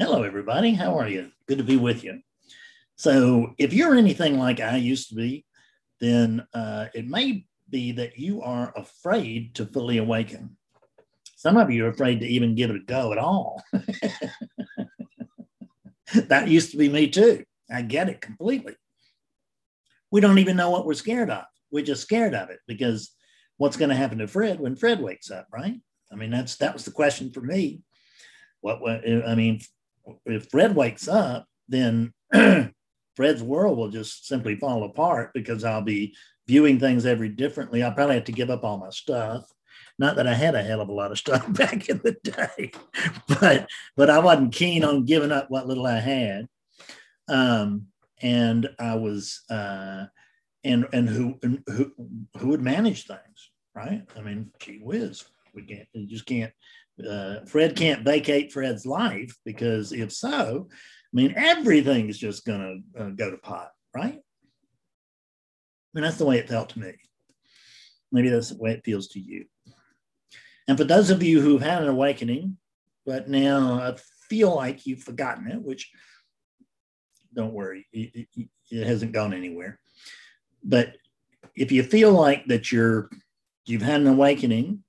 Hello, everybody. How are you? Good to be with you. So, if you're anything like I used to be, then uh, it may be that you are afraid to fully awaken. Some of you are afraid to even give it a go at all. that used to be me too. I get it completely. We don't even know what we're scared of. We're just scared of it because what's going to happen to Fred when Fred wakes up, right? I mean, that's that was the question for me. What, what I mean, if Fred wakes up, then Fred's world will just simply fall apart because I'll be viewing things every differently. I'll probably have to give up all my stuff. Not that I had a hell of a lot of stuff back in the day, but but I wasn't keen on giving up what little I had. Um, and I was uh, and and who and who who would manage things, right? I mean, gee whiz, we can't you just can't uh, Fred can't vacate Fred's life because if so, I mean, everything's just going to uh, go to pot, right? I mean, that's the way it felt to me. Maybe that's the way it feels to you. And for those of you who've had an awakening, but now I feel like you've forgotten it, which don't worry, it, it, it hasn't gone anywhere. But if you feel like that you're you've had an awakening,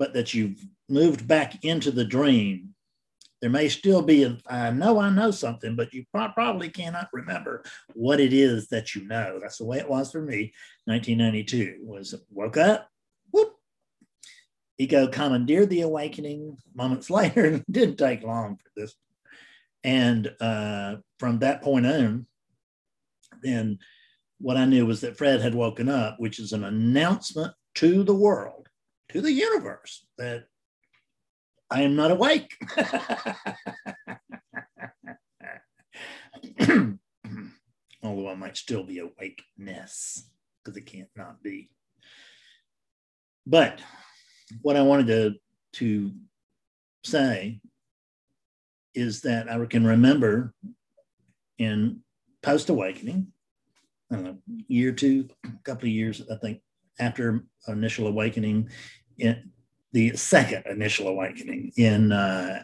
but that you've moved back into the dream, there may still be a, I know I know something, but you pro- probably cannot remember what it is that you know. That's the way it was for me. 1992 was woke up, whoop, ego commandeered the awakening. Moments later, didn't take long for this. And uh, from that point on, then what I knew was that Fred had woken up, which is an announcement to the world, to the universe, that I am not awake. Although I might still be awakeness because it can't not be. But what I wanted to, to say is that I can remember in post awakening, I uh, don't know, year two, a couple of years, I think, after initial awakening, in, the second initial awakening in uh,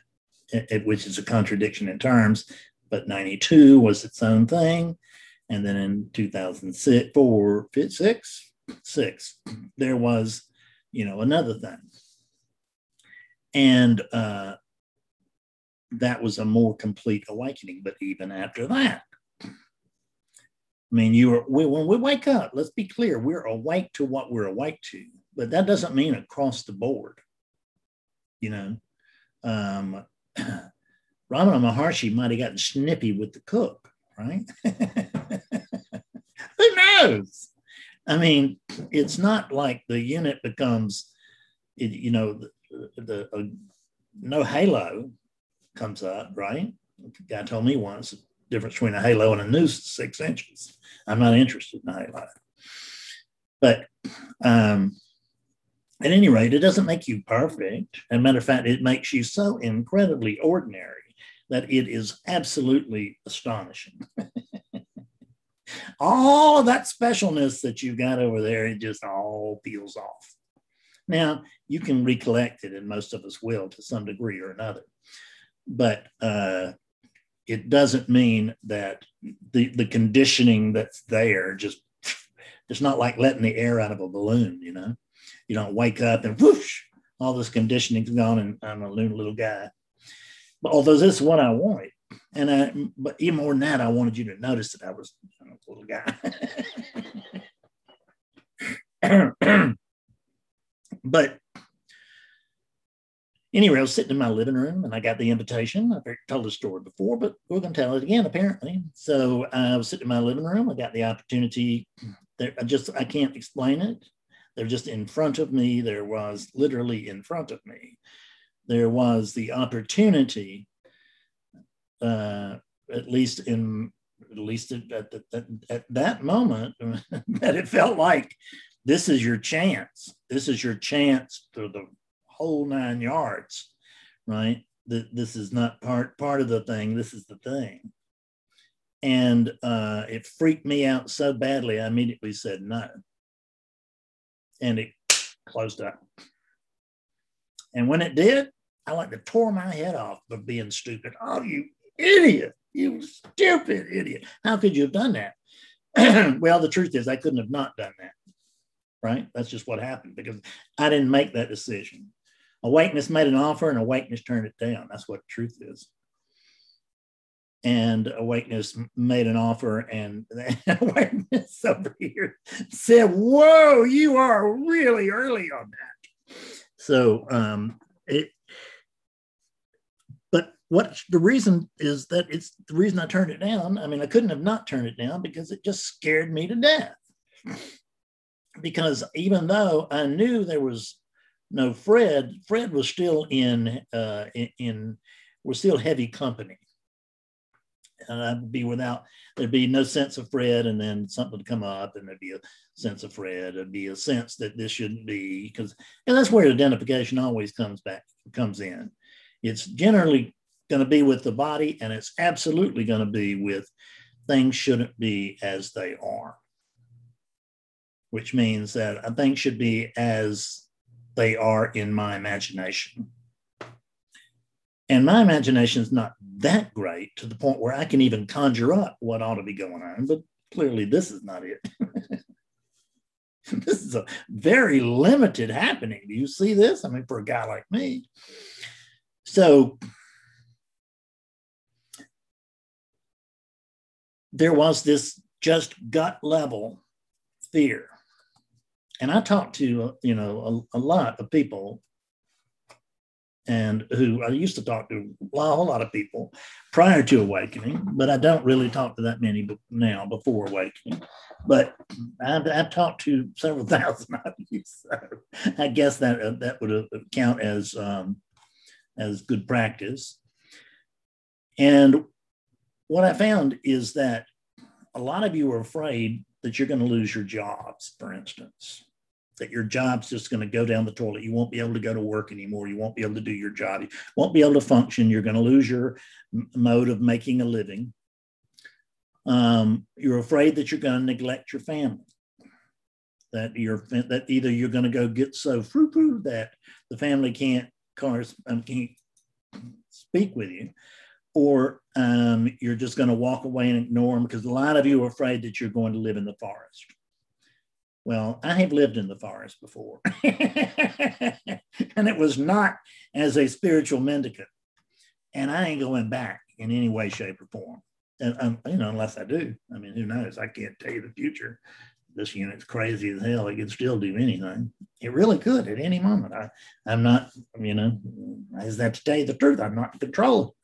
it, which is a contradiction in terms, but 92 was its own thing. And then in 2006, four, six, six, there was, you know, another thing. And uh, that was a more complete awakening. But even after that, I mean, you are, we, when we wake up, let's be clear, we're awake to what we're awake to but that doesn't mean across the board. You know, um, Ramana Maharshi might have gotten snippy with the cook, right? Who knows? I mean, it's not like the unit becomes, you know, the, the uh, no halo comes up, right? The guy told me once the difference between a halo and a noose is six inches. I'm not interested in a halo. But um, at any rate, it doesn't make you perfect. As a matter of fact, it makes you so incredibly ordinary that it is absolutely astonishing. all of that specialness that you've got over there, it just all peels off. Now, you can recollect it, and most of us will to some degree or another. But uh, it doesn't mean that the, the conditioning that's there just, it's not like letting the air out of a balloon, you know? You don't wake up and whoosh, all this conditioning's gone and I'm a little, guy. But although this is what I wanted, and I, but even more than that, I wanted you to notice that I was a little guy. but anyway, I was sitting in my living room and I got the invitation. I've told the story before, but we're going to tell it again, apparently. So I was sitting in my living room. I got the opportunity. There, I just I can't explain it. They're just in front of me. There was literally in front of me. There was the opportunity, uh, at least in at least at, at, at, at that moment, that it felt like this is your chance. This is your chance for the whole nine yards, right? That this is not part part of the thing. This is the thing and uh, it freaked me out so badly. I immediately said no and it closed up. And when it did, I like to tore my head off for being stupid. Oh, you idiot! You stupid idiot! How could you have done that? well, the truth is, I couldn't have not done that. Right? That's just what happened because I didn't make that decision. Awakeness made an offer, and awakeness turned it down. That's what truth is and awakeness made an offer and awakeness over here said whoa you are really early on that. So um it but what the reason is that it's the reason i turned it down. I mean i couldn't have not turned it down because it just scared me to death. Because even though i knew there was no fred fred was still in uh in, in was still heavy company and I'd be without there'd be no sense of Fred, and then something would come up, and there'd be a sense of Fred. There'd be a sense that this shouldn't be because, and that's where identification always comes back comes in. It's generally going to be with the body, and it's absolutely going to be with things shouldn't be as they are, which means that uh, things should be as they are in my imagination. And my imagination is not that great to the point where I can even conjure up what ought to be going on, but clearly this is not it. this is a very limited happening. Do you see this? I mean, for a guy like me. So there was this just gut level fear. And I talked to, you know, a, a lot of people and who I used to talk to a whole lot of people prior to awakening, but I don't really talk to that many now before awakening. But I've, I've talked to several thousand of you, so I guess that uh, that would uh, count as um, as good practice. And what I found is that a lot of you are afraid that you're going to lose your jobs, for instance that your job's just going to go down the toilet. You won't be able to go to work anymore. You won't be able to do your job. You won't be able to function. You're going to lose your mode of making a living. Um, you're afraid that you're going to neglect your family. That you're that either you're going to go get so frou that the family can't um, can't speak with you, or um, you're just going to walk away and ignore them because a lot of you are afraid that you're going to live in the forest well, I have lived in the forest before, and it was not as a spiritual mendicant. And I ain't going back in any way, shape, or form. And um, you know, unless I do. I mean, who knows? I can't tell you the future. This unit's crazy as hell. It could still do anything. It really could at any moment. I, I'm not, you know, is that to tell you the truth? I'm not in control.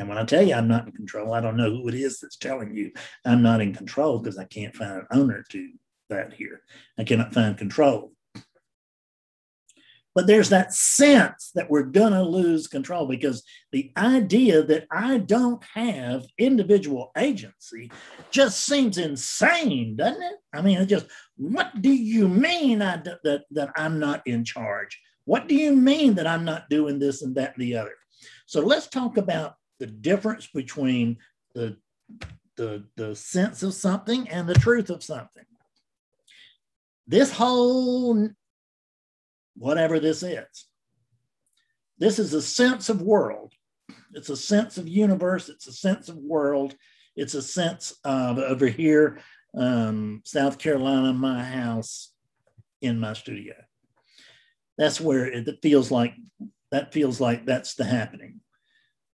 And when I tell you I'm not in control, I don't know who it is that's telling you I'm not in control because I can't find an owner to that here. I cannot find control. But there's that sense that we're going to lose control because the idea that I don't have individual agency just seems insane, doesn't it? I mean, it just, what do you mean I, that, that I'm not in charge? What do you mean that I'm not doing this and that and the other? So let's talk about the difference between the, the, the sense of something and the truth of something this whole whatever this is, this is a sense of world. It's a sense of universe. It's a sense of world. It's a sense of over here, um, South Carolina, my house in my studio. That's where it feels like that feels like that's the happening.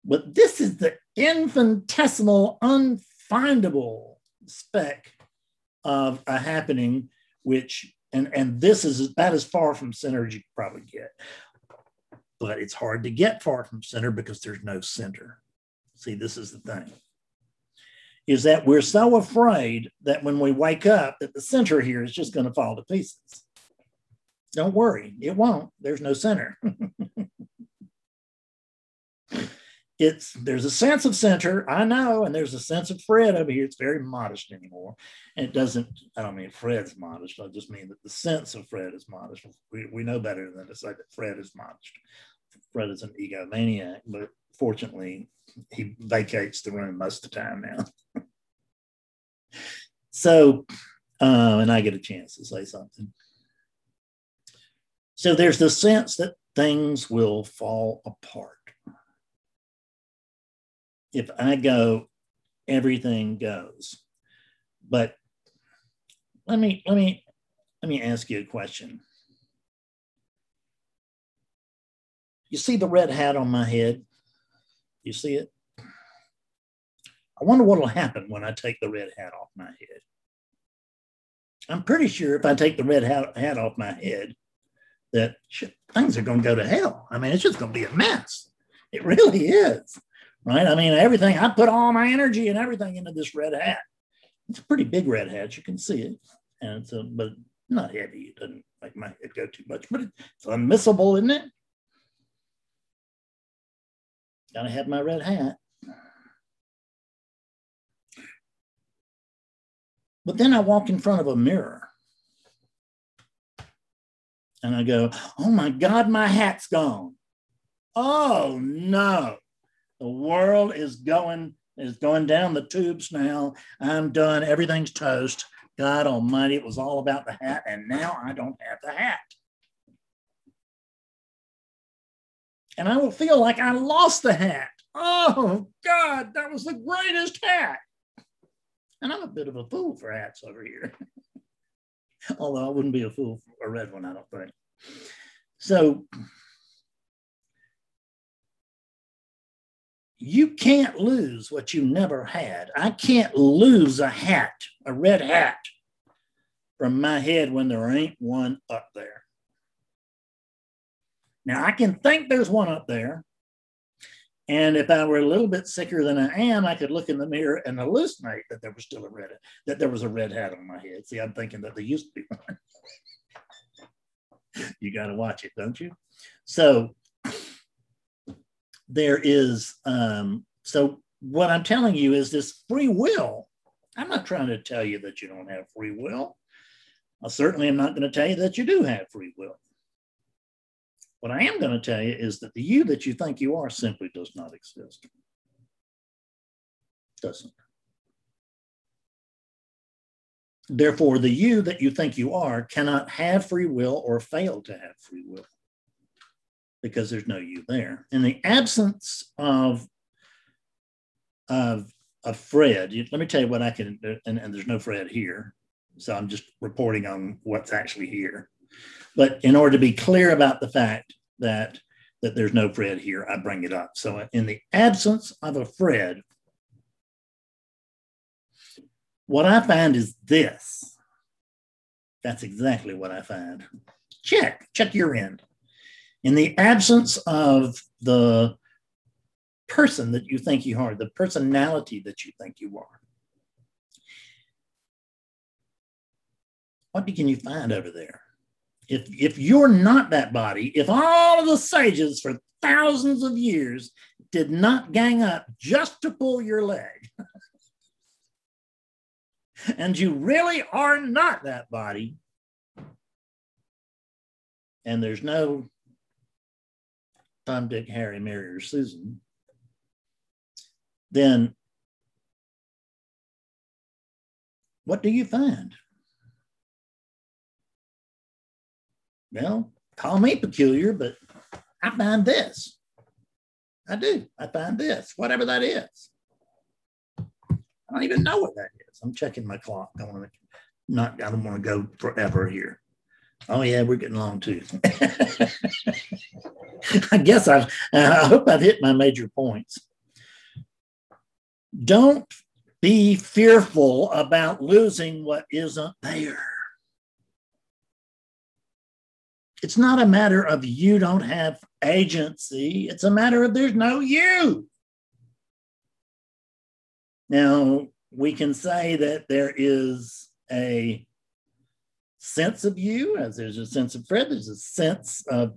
But this is the infinitesimal, unfindable speck of a happening which and and this is about as far from center as you could probably get. But it's hard to get far from center because there's no center. See this is the thing. Is that we're so afraid that when we wake up that the center here is just going to fall to pieces. Don't worry it won't. There's no center it's there's a sense of center i know and there's a sense of fred over here. It's very modest anymore. And it doesn't i don't mean fred's modest i just mean that the sense of fred is modest. We, we know better than to say that fred is modest. Fred is an egomaniac but fortunately he vacates the room most of the time now. So um, and i get a chance to say something. So there's the sense that things will fall apart. If I go, everything goes. But let me let me let me ask you a question. You see the red hat on my head? You see it? I wonder what will happen when I take the red hat off my head. I'm pretty sure if I take the red hat, off my head, that shit, things are going to go to hell. I mean, it's just going to be a mess. It really is, right? I mean, everything, I put all my energy and everything into this red hat. It's a pretty big red hat. You can see it. And it's a, but not heavy. It doesn't make my head go too much, but it's unmissable, isn't it? Gotta have my red hat. But then I walk in front of a mirror and I go, oh my God, my hat's gone. Oh no, the world is going is going down the tubes now. I'm done. Everything's toast. God Almighty, it was all about the hat, and now I don't have the hat. And I will feel like I lost the hat. Oh God, that was the greatest hat. And I'm a bit of a fool for hats over here. Although I wouldn't be a fool for a red one, I don't think. So you can't lose what you never had. I can't lose a hat, a red hat from my head when there ain't one up there. Now I can think there's one up there. And if I were a little bit sicker than I am, I could look in the mirror and hallucinate that there was still a red that there was a red hat on my head. See, I'm thinking that there used to be one. you got to watch it, don't you? So there is. Um, so what I'm telling you is this free will. I'm not trying to tell you that you don't have free will. I certainly am not going to tell you that you do have free will. What I am going to tell you is that the you that you think you are simply does not exist. Doesn't. Therefore, the you that you think you are cannot have free will or fail to have free will because there's no you there. In the absence of, of, of Fred, let me tell you what I can, and, and there's no Fred here. So I'm just reporting on what's actually here. But in order to be clear about the fact that that there's no Fred here, I bring it up. So in the absence of a Fred, what I find is this. That's exactly what I find. Check, check your end. In the absence of the person that you think you are, the personality that you think you are, what can you find over there? if if you're not that body, if all of the sages for thousands of years did not gang up just to pull your leg, and you really are not that body, and there's no Tom, Dick, Harry, Mary, or Susan, then what do you find? Well, call me peculiar, but I find this. I do. I find this, whatever that is. I don't even know what that is. I'm checking my clock. I want to not. I don't want to go forever here. Oh yeah, we're getting long too. I guess I've. I hope I've hit my major points. Don't be fearful about losing what isn't there. It's not a matter of you don't have agency, it's a matter of there's no you. Now, we can say that there is a sense of you, as there's a sense of Fred, there's a sense of,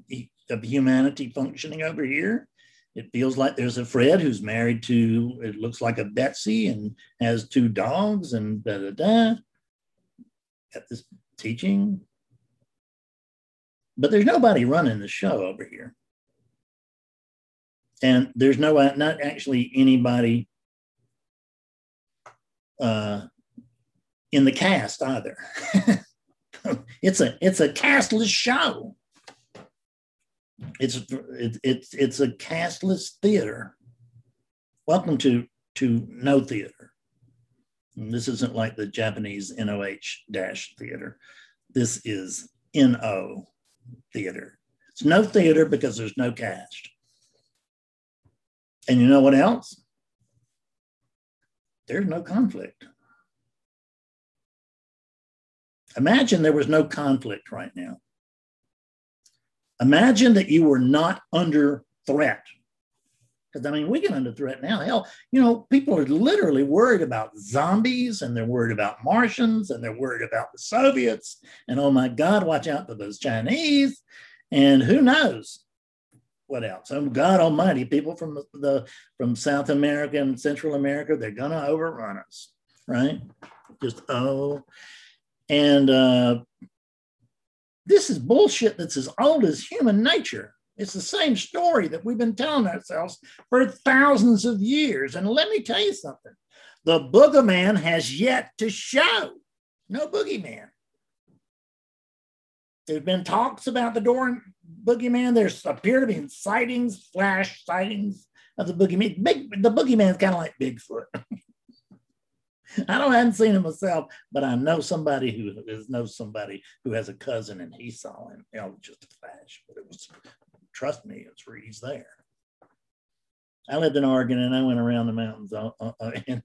of humanity functioning over here. It feels like there's a Fred who's married to, it looks like a Betsy and has two dogs and da da da. Got this teaching but there's nobody running the show over here. And there's no, not actually anybody uh, in the cast either. it's a it's a castless show. It's it, it's it's a castless theater. Welcome to to no theater. And this isn't like the Japanese NOH dash theater. This is NO theater. It's no theater because there's no cast. And you know what else? There's no conflict. Imagine there was no conflict right now. Imagine that you were not under threat. Because I mean, we get under threat now. Hell, you know, people are literally worried about zombies and they're worried about Martians and they're worried about the Soviets. And oh my God, watch out for those Chinese. And who knows what else? Oh God Almighty, people from the from South America and Central America, they're gonna overrun us, right? Just oh, and uh, this is bullshit that's as old as human nature. It's the same story that we've been telling ourselves for thousands of years. And let me tell you something the boogeyman has yet to show. No boogeyman. There's been talks about the door boogeyman. There's appear to be sightings, flash sightings of the boogeyman. Big, the boogeyman's kind of like Bigfoot. I don't I haven't seen him myself, but I know somebody who is knows somebody who has a cousin and he saw him. You know, just a flash, but it was trust me, it's where he's there. I lived in Oregon and I went around the mountains uh, uh, uh and,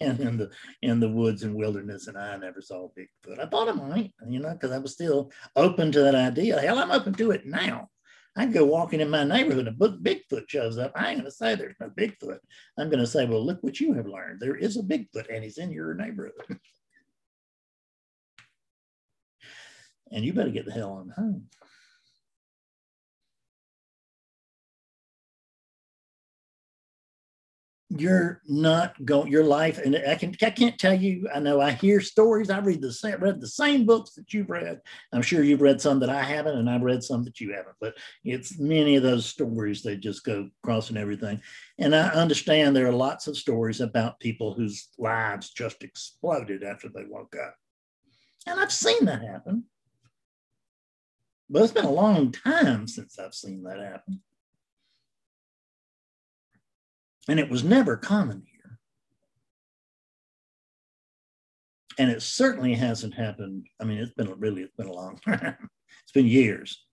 and in the in the woods and wilderness, and I never saw Bigfoot. I thought I might, you know, because I was still open to that idea. Hell, I'm open to it now. I go walking in my neighborhood and Bigfoot shows up. I ain't going to say there's no Bigfoot. I'm going to say, well, look what you have learned. There is a Bigfoot and he's in your neighborhood. and you better get the hell on home. You're not going your life and i can i can't tell you i know i hear stories i read the same read the same books that you've read. I'm sure you've read some that i haven't and i've read some that you haven't but it's many of those stories they just go crossing everything. And i understand there are lots of stories about people whose lives just exploded after they woke up. And i've seen that happen. But it's been a long time since i've seen that happen And it was never common here. And it certainly hasn't happened. I mean, it's been really, it's been a long time. it's been years.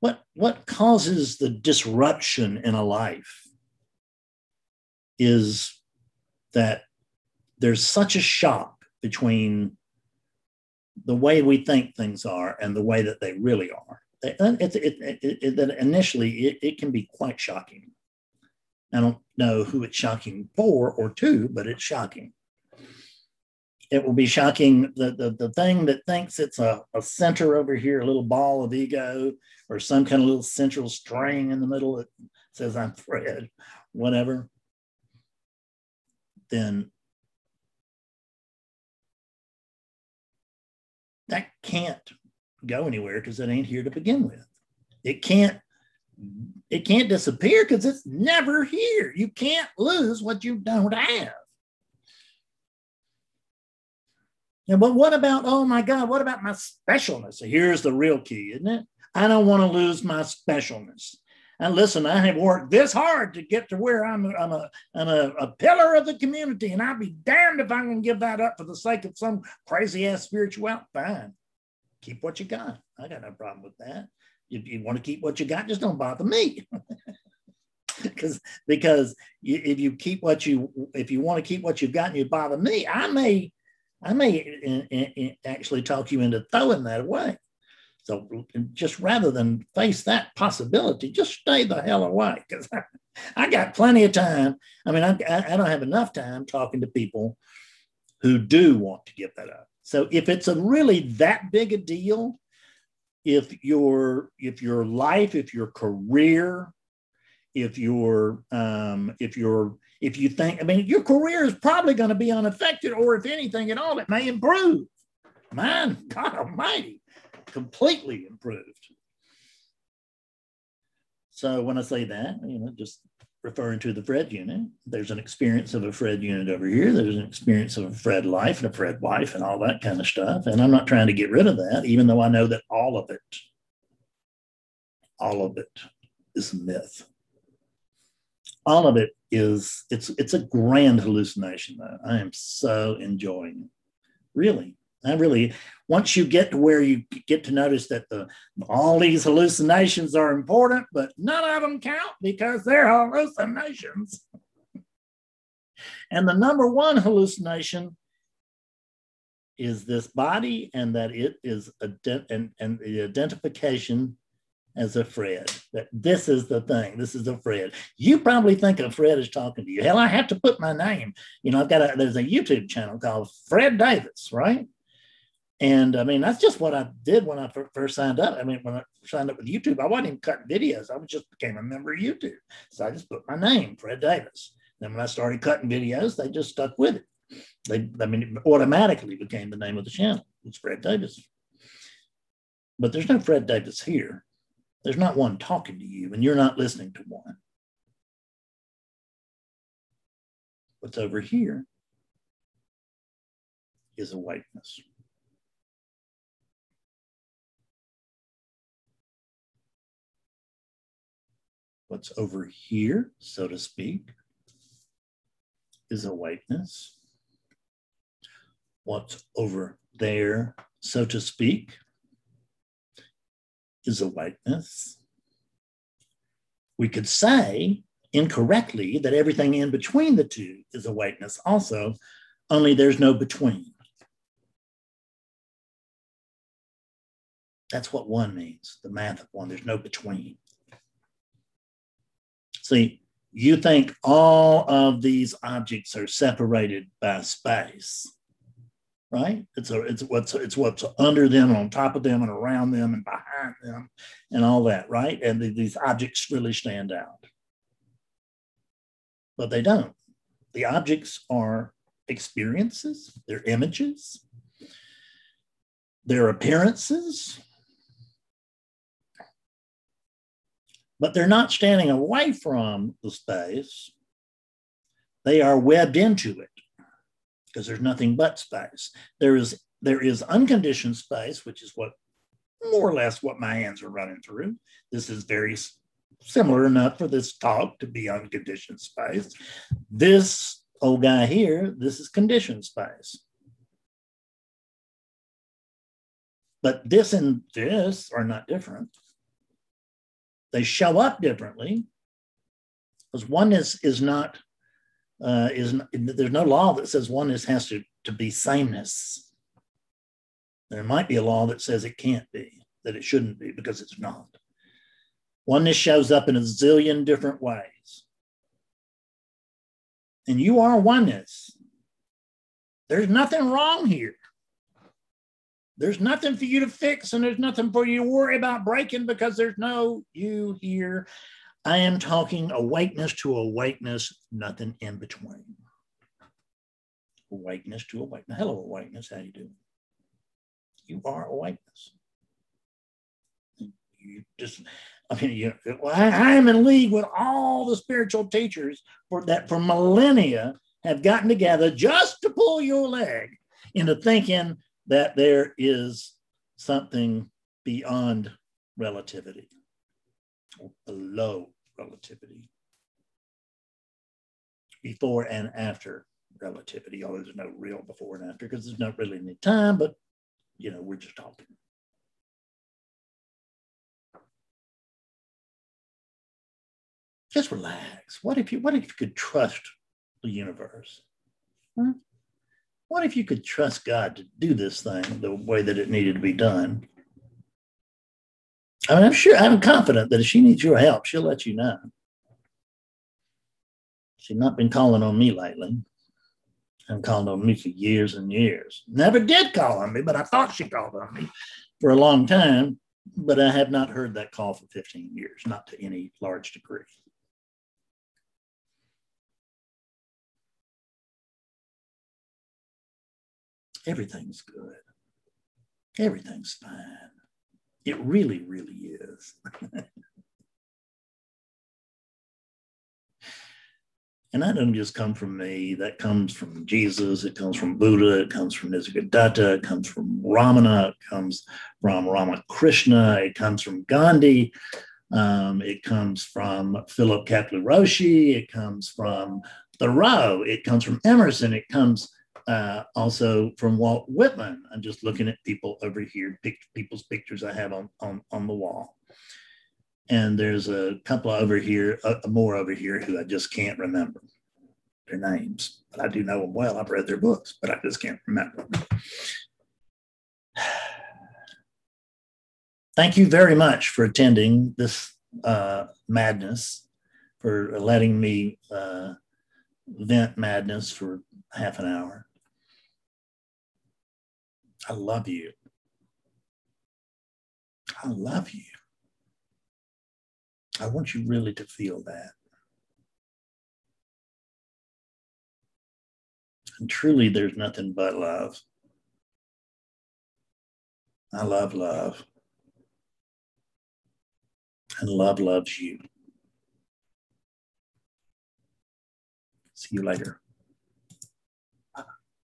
What, what causes the disruption in a life is that there's such a shock between the way we think things are and the way that they really are it, it, it, it, initially it, it can be quite shocking. I don't know who it's shocking for or to, but it's shocking. It will be shocking. The, the, the thing that thinks it's a, a center over here, a little ball of ego, or some kind of little central string in the middle that says, I'm Fred, whatever, then that can't go anywhere because it ain't here to begin with. It can't it can't disappear because it's never here. You can't lose what you don't have. Yeah, but what about, oh my God, what about my specialness? Here's the real key, isn't it? I don't want to lose my specialness. And listen, I have worked this hard to get to where I'm, I'm, a, I'm a, a pillar of the community, and I'll be damned if I'm going to give that up for the sake of some crazy ass spiritual. Fine keep what you got. I got no problem with that. If you want to keep what you got, just don't bother me. because because you, if you keep what you if you want to keep what you've got and you bother me, I may I may in, in, actually talk you into throwing that away. So just rather than face that possibility, just stay the hell away because I, I, got plenty of time. I mean, I, I don't have enough time talking to people who do want to give that up. So if it's a really that big a deal, if your if your life, if your career, if your um, if your if you think, I mean, your career is probably going to be unaffected, or if anything at all, it may improve. Mine, God Almighty, completely improved. So when I say that, you know, just referring to the Fred unit, there's an experience of a Fred unit over here. There's an experience of a Fred life and a Fred wife and all that kind of stuff. And I'm not trying to get rid of that, even though I know that all of it, all of it is myth. All of it is it's it's a grand hallucination though. I am so enjoying it. Really. I really once you get to where you get to notice that the all these hallucinations are important, but none of them count because they're hallucinations. and the number one hallucination is this body and that it is a and, and the identification as a Fred, that this is the thing, this is a Fred. You probably think a Fred is talking to you. Hell, I have to put my name. You know, I've got a, there's a YouTube channel called Fred Davis, right? And I mean, that's just what I did when I first signed up. I mean, when I signed up with YouTube, I wasn't even cutting videos. I just became a member of YouTube. So I just put my name, Fred Davis. Then when I started cutting videos, they just stuck with it. They, I mean, it automatically became the name of the channel. It's Fred Davis. But there's no Fred Davis here. There's not one talking to you, and you're not listening to one. What's over here is awakeness. What's over here, so to speak, is a whiteness. What's over there, so to speak, is a whiteness. We could say incorrectly that everything in between the two is a whiteness also, only there's no between. That's what one means, the math of one, there's no between. See, you think all of these objects are separated by space, right? It's a, it's what's it's what's under them, on top of them, and around them, and behind them, and all that, right? And the, these objects really stand out, but they don't. The objects are experiences, they're images, their appearances, but they're not standing away from the space. They are webbed into it because there's nothing but space. There is there is unconditioned space, which is what more or less what my hands are running through. This is very similar enough for this talk to be unconditioned space. This old guy here, this is conditioned space. But this and this are not different. They show up differently because oneness is not uh, is there's no law that says oneness has to, to be sameness. There might be a law that says it can't be, that it shouldn't be because it's not. Oneness shows up in a zillion different ways. And you are oneness. There's nothing wrong here. There's nothing for you to fix and there's nothing for you to worry about breaking because there's no you here. I am talking awakeness to awakeness, nothing in between. Awakeness to awakeness. Hello, awakeness. How you doing? You are awakeness. You just, I mean, you, I, am in league with all the spiritual teachers for that for millennia have gotten together just to pull your leg into thinking that there is something beyond relativity below relativity, before and after relativity, although there's no real before and after because there's not really any time, but you know, we're just talking. Just relax. What if you what if you could trust the universe? Hmm? What if you could trust God to do this thing the way that it needed to be done? I mean, I'm sure, I'm confident that if she needs your help, she'll let you know. She's not been calling on me lately. And called on me for years and years. Never did call on me, but I thought she called on me for a long time. But I have not heard that call for 15 years, not to any large degree. everything's good. Everything's fine. It really, really is. and that doesn't just come from me. That comes from Jesus. It comes from Buddha. It comes from Nisargadatta. It comes from Ramana. It comes from Ramakrishna. It comes from Gandhi. Um, it comes from Philip Kapleau Roshi. It comes from Thoreau. It comes from Emerson. It comes uh, also from Walt Whitman. I'm just looking at people over here, pic- people's pictures I have on, on, on the wall. And there's a couple over here, uh, more over here who I just can't remember their names, but I do know them well. I've read their books, but I just can't remember. Thank you very much for attending this uh, madness, for letting me uh, vent madness for half an hour. I love you. I love you. I want you really to feel that. And truly, there's nothing but love. I love love. And love loves you. See you later.